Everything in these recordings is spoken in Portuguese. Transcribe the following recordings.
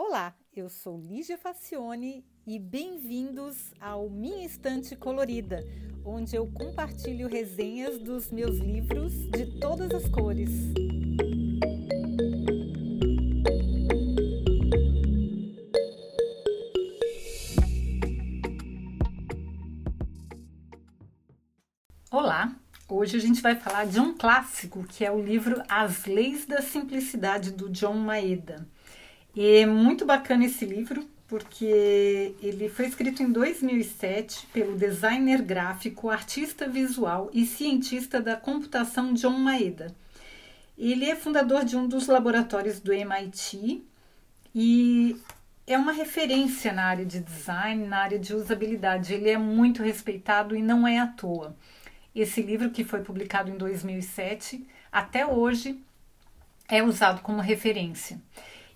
Olá, eu sou Lígia Facione e bem-vindos ao Minha Estante Colorida, onde eu compartilho resenhas dos meus livros de todas as cores. Olá, hoje a gente vai falar de um clássico que é o livro As Leis da Simplicidade do John Maeda. É muito bacana esse livro, porque ele foi escrito em 2007 pelo designer gráfico, artista visual e cientista da computação John Maeda. Ele é fundador de um dos laboratórios do MIT e é uma referência na área de design, na área de usabilidade. Ele é muito respeitado e não é à toa. Esse livro, que foi publicado em 2007, até hoje é usado como referência.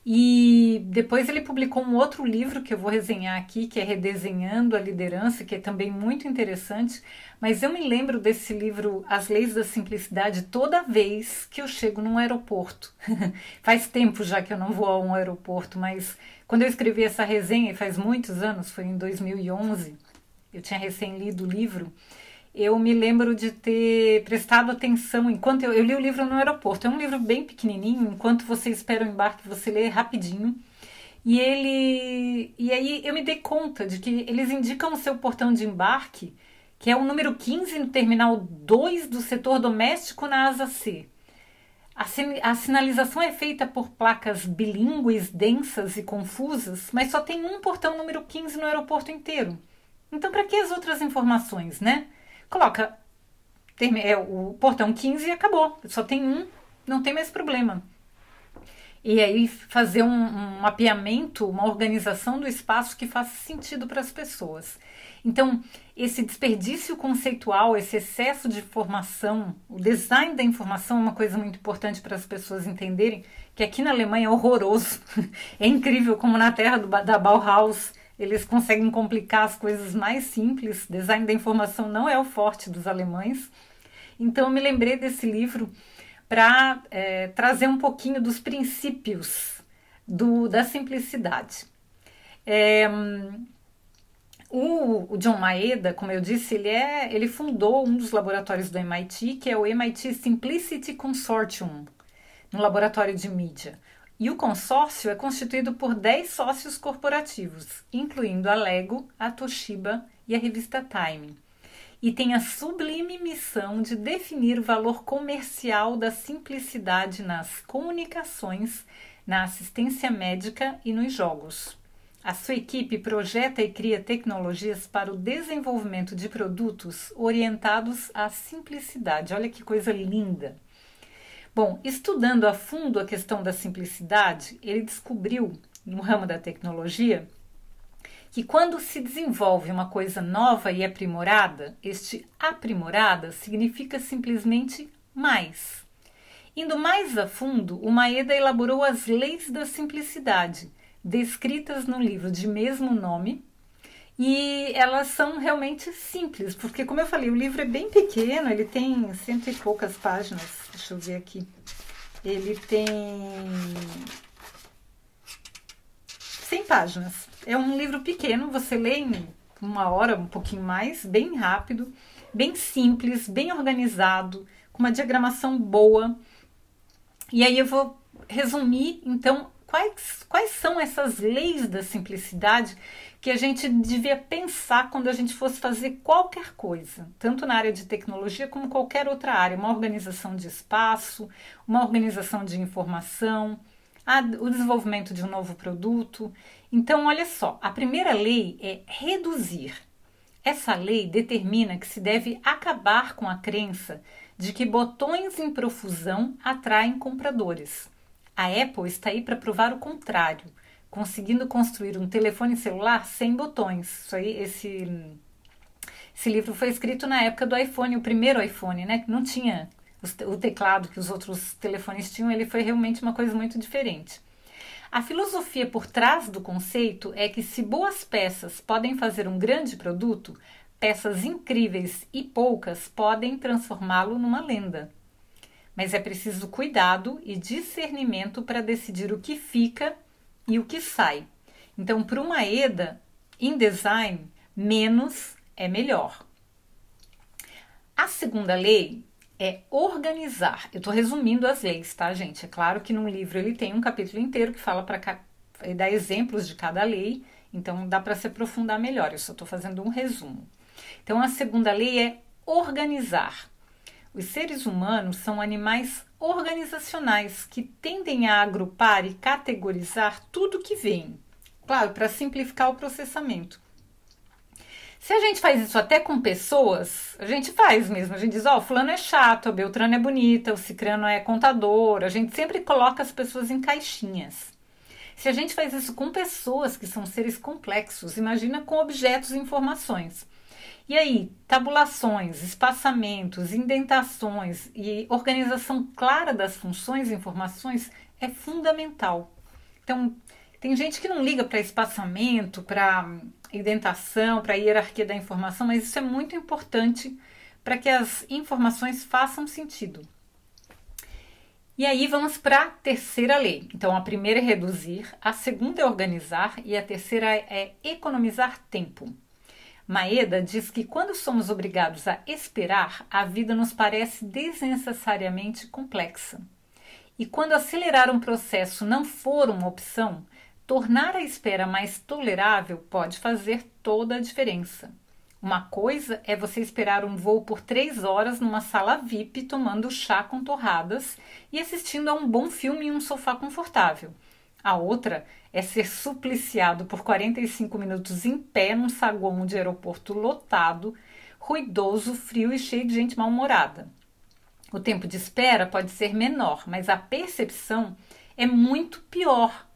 E depois ele publicou um outro livro que eu vou resenhar aqui, que é Redesenhando a Liderança, que é também muito interessante. Mas eu me lembro desse livro, As Leis da Simplicidade, toda vez que eu chego num aeroporto. faz tempo já que eu não vou a um aeroporto, mas quando eu escrevi essa resenha, faz muitos anos, foi em 2011, eu tinha recém lido o livro eu me lembro de ter prestado atenção enquanto eu, eu, li o livro no aeroporto. É um livro bem pequenininho, enquanto você espera o embarque, você lê rapidinho. E ele e aí eu me dei conta de que eles indicam o seu portão de embarque, que é o número 15 no terminal 2 do setor doméstico na asa C. A, a sinalização é feita por placas bilíngues, densas e confusas, mas só tem um portão número 15 no aeroporto inteiro. Então, para que as outras informações, né? Coloca é, o portão 15 e acabou. Só tem um, não tem mais problema. E aí fazer um, um mapeamento, uma organização do espaço que faça sentido para as pessoas. Então, esse desperdício conceitual, esse excesso de informação, o design da informação é uma coisa muito importante para as pessoas entenderem que aqui na Alemanha é horroroso. é incrível como na terra do, da Bauhaus eles conseguem complicar as coisas mais simples. Design da informação não é o forte dos alemães. Então, eu me lembrei desse livro para é, trazer um pouquinho dos princípios do, da simplicidade. É, o, o, John Maeda, como eu disse, ele, é, ele fundou um dos laboratórios do MIT, que é o MIT Simplicity Consortium, no laboratório de mídia. E o consórcio é constituído por 10 sócios corporativos, incluindo a Lego, a Toshiba e a revista Time. E tem a sublime missão de definir o valor comercial da simplicidade nas comunicações, na assistência médica e nos jogos. A sua equipe projeta e cria tecnologias para o desenvolvimento de produtos orientados à simplicidade. Olha que coisa linda! Bom, estudando a fundo a questão da simplicidade, ele descobriu, no ramo da tecnologia, que quando se desenvolve uma coisa nova e aprimorada, este aprimorada significa simplesmente mais. Indo mais a fundo, o Maeda elaborou as leis da simplicidade, descritas no livro de mesmo nome, e elas são realmente simples, porque, como eu falei, o livro é bem pequeno, ele tem cento e poucas páginas. Deixa eu ver aqui. Ele tem 100 páginas. É um livro pequeno, você lê em uma hora, um pouquinho mais, bem rápido, bem simples, bem organizado, com uma diagramação boa. E aí eu vou resumir, então, quais, quais são essas leis da simplicidade que a gente devia pensar quando a gente fosse fazer qualquer coisa, tanto na área de tecnologia como qualquer outra área, uma organização de espaço, uma organização de informação, a, o desenvolvimento de um novo produto. Então, olha só, a primeira lei é reduzir. Essa lei determina que se deve acabar com a crença de que botões em profusão atraem compradores. A Apple está aí para provar o contrário conseguindo construir um telefone celular sem botões. Isso aí, esse, esse livro foi escrito na época do iPhone, o primeiro iPhone, né? Que não tinha o teclado que os outros telefones tinham, ele foi realmente uma coisa muito diferente. A filosofia por trás do conceito é que se boas peças podem fazer um grande produto, peças incríveis e poucas podem transformá-lo numa lenda. Mas é preciso cuidado e discernimento para decidir o que fica e o que sai. Então, para uma EDA, em design, menos é melhor. A segunda lei é organizar. Eu estou resumindo as leis, tá, gente? É claro que num livro ele tem um capítulo inteiro que fala para dar exemplos de cada lei, então dá para se aprofundar melhor. Eu só estou fazendo um resumo. Então, a segunda lei é organizar. Os seres humanos são animais organizacionais que tendem a agrupar e categorizar tudo que vem. Claro, para simplificar o processamento. Se a gente faz isso até com pessoas, a gente faz mesmo. A gente diz, ó, oh, fulano é chato, a Beltrano é bonita, o Cicrano é contador. A gente sempre coloca as pessoas em caixinhas. Se a gente faz isso com pessoas que são seres complexos, imagina com objetos e informações. E aí, tabulações, espaçamentos, indentações e organização clara das funções e informações é fundamental. Então, tem gente que não liga para espaçamento, para indentação, para hierarquia da informação, mas isso é muito importante para que as informações façam sentido. E aí vamos para a terceira lei. Então, a primeira é reduzir, a segunda é organizar e a terceira é economizar tempo. Maeda diz que quando somos obrigados a esperar, a vida nos parece desnecessariamente complexa. E quando acelerar um processo não for uma opção, Tornar a espera mais tolerável pode fazer toda a diferença. Uma coisa é você esperar um voo por três horas numa sala VIP tomando chá com torradas e assistindo a um bom filme em um sofá confortável. A outra é ser supliciado por 45 minutos em pé num saguão de aeroporto lotado, ruidoso, frio e cheio de gente mal-humorada. O tempo de espera pode ser menor, mas a percepção é muito pior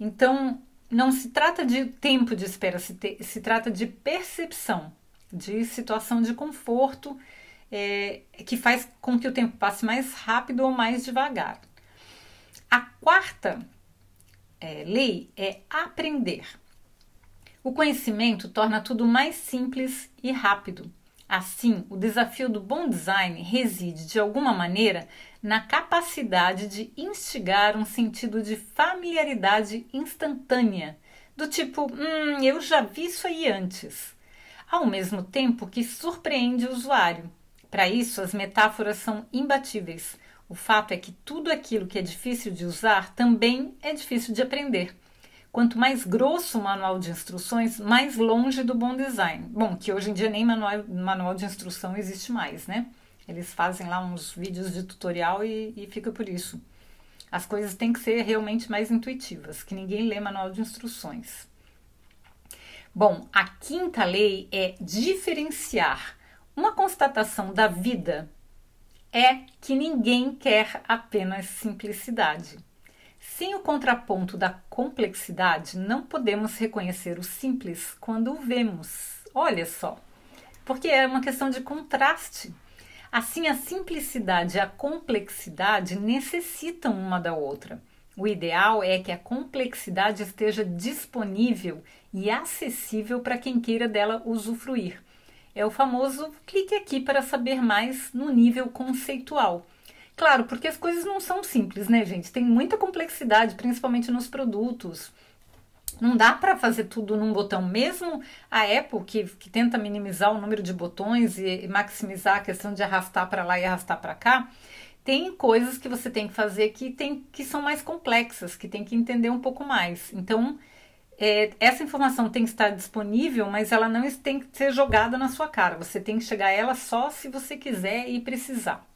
então, não se trata de tempo de espera, se, te, se trata de percepção, de situação de conforto é, que faz com que o tempo passe mais rápido ou mais devagar. A quarta é, lei é aprender. O conhecimento torna tudo mais simples e rápido. Assim, o desafio do bom design reside, de alguma maneira, na capacidade de instigar um sentido de familiaridade instantânea, do tipo, hum, eu já vi isso aí antes, ao mesmo tempo que surpreende o usuário. Para isso, as metáforas são imbatíveis. O fato é que tudo aquilo que é difícil de usar também é difícil de aprender. Quanto mais grosso o manual de instruções, mais longe do bom design. Bom, que hoje em dia nem manual, manual de instrução existe mais, né? Eles fazem lá uns vídeos de tutorial e, e fica por isso. As coisas têm que ser realmente mais intuitivas, que ninguém lê manual de instruções. Bom, a quinta lei é diferenciar. Uma constatação da vida é que ninguém quer apenas simplicidade. Sem o contraponto da complexidade, não podemos reconhecer o simples quando o vemos. Olha só, porque é uma questão de contraste. Assim, a simplicidade e a complexidade necessitam uma da outra. O ideal é que a complexidade esteja disponível e acessível para quem queira dela usufruir. É o famoso clique aqui para saber mais no nível conceitual. Claro, porque as coisas não são simples, né, gente? Tem muita complexidade, principalmente nos produtos. Não dá para fazer tudo num botão. Mesmo a Apple, que, que tenta minimizar o número de botões e, e maximizar a questão de arrastar para lá e arrastar para cá, tem coisas que você tem que fazer que, tem, que são mais complexas, que tem que entender um pouco mais. Então, é, essa informação tem que estar disponível, mas ela não tem que ser jogada na sua cara. Você tem que chegar a ela só se você quiser e precisar.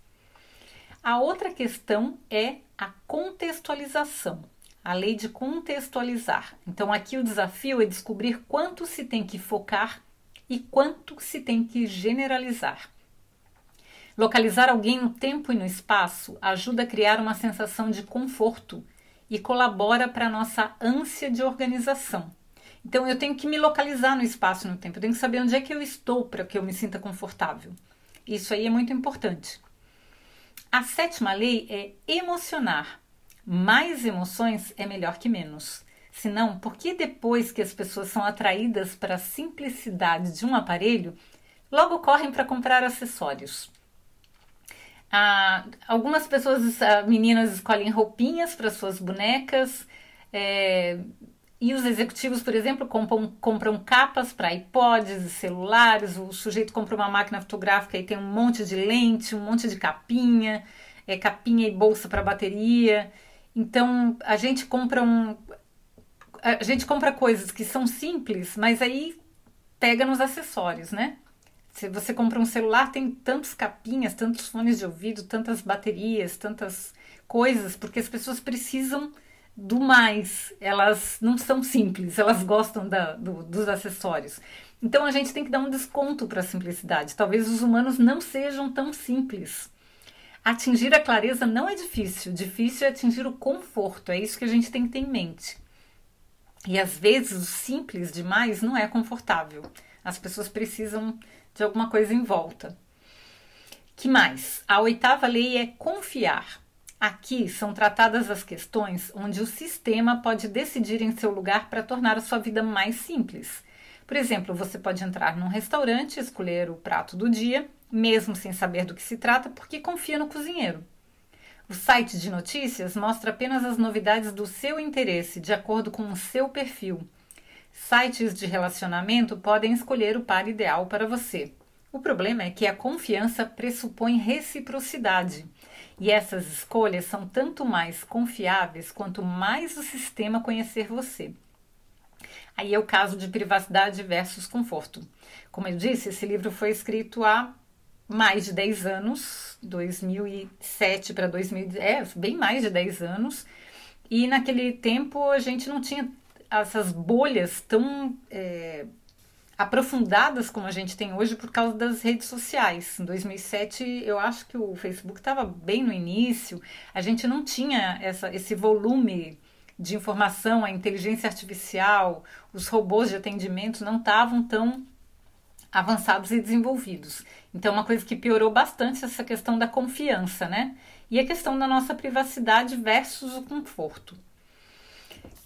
A outra questão é a contextualização, a lei de contextualizar. Então, aqui o desafio é descobrir quanto se tem que focar e quanto se tem que generalizar. Localizar alguém no tempo e no espaço ajuda a criar uma sensação de conforto e colabora para a nossa ânsia de organização. Então, eu tenho que me localizar no espaço no tempo, eu tenho que saber onde é que eu estou para que eu me sinta confortável. Isso aí é muito importante. A sétima lei é emocionar. Mais emoções é melhor que menos. Senão, por que depois que as pessoas são atraídas para a simplicidade de um aparelho, logo correm para comprar acessórios? Ah, algumas pessoas, ah, meninas, escolhem roupinhas para suas bonecas, É, e os executivos, por exemplo, compram, compram capas para iPods e celulares, o sujeito compra uma máquina fotográfica e tem um monte de lente, um monte de capinha, é, capinha e bolsa para bateria. Então a gente compra um. A gente compra coisas que são simples, mas aí pega nos acessórios, né? Se você compra um celular, tem tantas capinhas, tantos fones de ouvido, tantas baterias, tantas coisas, porque as pessoas precisam do mais. Elas não são simples, elas gostam da, do, dos acessórios. Então a gente tem que dar um desconto para a simplicidade. Talvez os humanos não sejam tão simples. Atingir a clareza não é difícil, difícil é atingir o conforto, é isso que a gente tem que ter em mente. E às vezes o simples demais não é confortável. As pessoas precisam de alguma coisa em volta. Que mais? A oitava lei é confiar. Aqui são tratadas as questões onde o sistema pode decidir em seu lugar para tornar a sua vida mais simples. Por exemplo, você pode entrar num restaurante, escolher o prato do dia, mesmo sem saber do que se trata, porque confia no cozinheiro. O site de notícias mostra apenas as novidades do seu interesse, de acordo com o seu perfil. Sites de relacionamento podem escolher o par ideal para você. O problema é que a confiança pressupõe reciprocidade. E essas escolhas são tanto mais confiáveis quanto mais o sistema conhecer você. Aí é o caso de privacidade versus conforto. Como eu disse, esse livro foi escrito há mais de 10 anos, 2007 para 2010, é, bem mais de 10 anos. E naquele tempo a gente não tinha essas bolhas tão é, aprofundadas como a gente tem hoje por causa das redes sociais. Em 2007, eu acho que o Facebook estava bem no início, a gente não tinha essa, esse volume de informação, a inteligência artificial, os robôs de atendimento não estavam tão avançados e desenvolvidos. Então, uma coisa que piorou bastante essa questão da confiança, né? E a questão da nossa privacidade versus o conforto.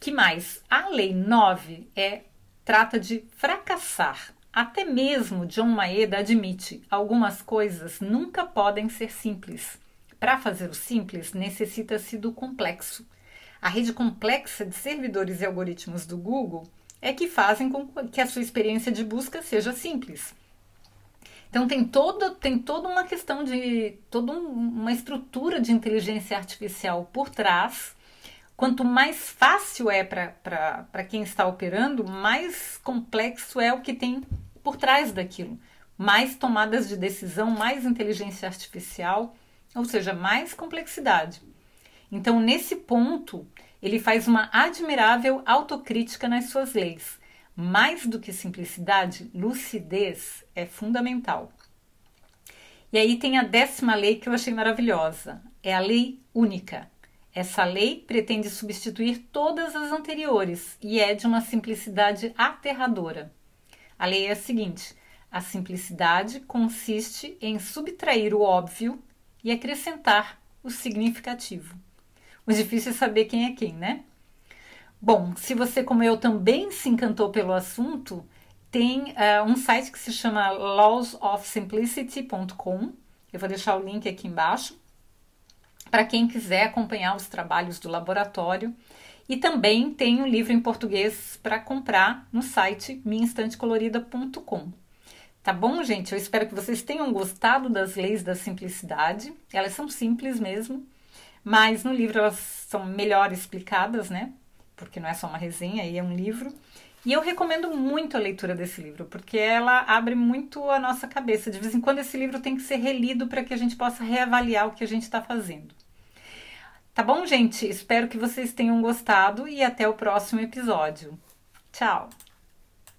Que mais? A lei 9 é trata de fracassar. Até mesmo John Maeda admite: algumas coisas nunca podem ser simples. Para fazer o simples, necessita-se do complexo. A rede complexa de servidores e algoritmos do Google é que fazem com que a sua experiência de busca seja simples. Então tem todo, tem toda uma questão de toda uma estrutura de inteligência artificial por trás Quanto mais fácil é para quem está operando, mais complexo é o que tem por trás daquilo. Mais tomadas de decisão, mais inteligência artificial, ou seja, mais complexidade. Então, nesse ponto, ele faz uma admirável autocrítica nas suas leis. Mais do que simplicidade, lucidez é fundamental. E aí tem a décima lei que eu achei maravilhosa: é a lei única. Essa lei pretende substituir todas as anteriores e é de uma simplicidade aterradora. A lei é a seguinte: a simplicidade consiste em subtrair o óbvio e acrescentar o significativo. O difícil é saber quem é quem, né? Bom, se você, como eu, também se encantou pelo assunto, tem uh, um site que se chama lawsofsimplicity.com. Eu vou deixar o link aqui embaixo para quem quiser acompanhar os trabalhos do laboratório. E também tem um livro em português para comprar no site minhainstantecolorida.com. Tá bom, gente? Eu espero que vocês tenham gostado das leis da simplicidade. Elas são simples mesmo, mas no livro elas são melhor explicadas, né? Porque não é só uma resenha, aí é um livro. E eu recomendo muito a leitura desse livro, porque ela abre muito a nossa cabeça. De vez em quando esse livro tem que ser relido para que a gente possa reavaliar o que a gente está fazendo. Tá bom, gente? Espero que vocês tenham gostado e até o próximo episódio. Tchau!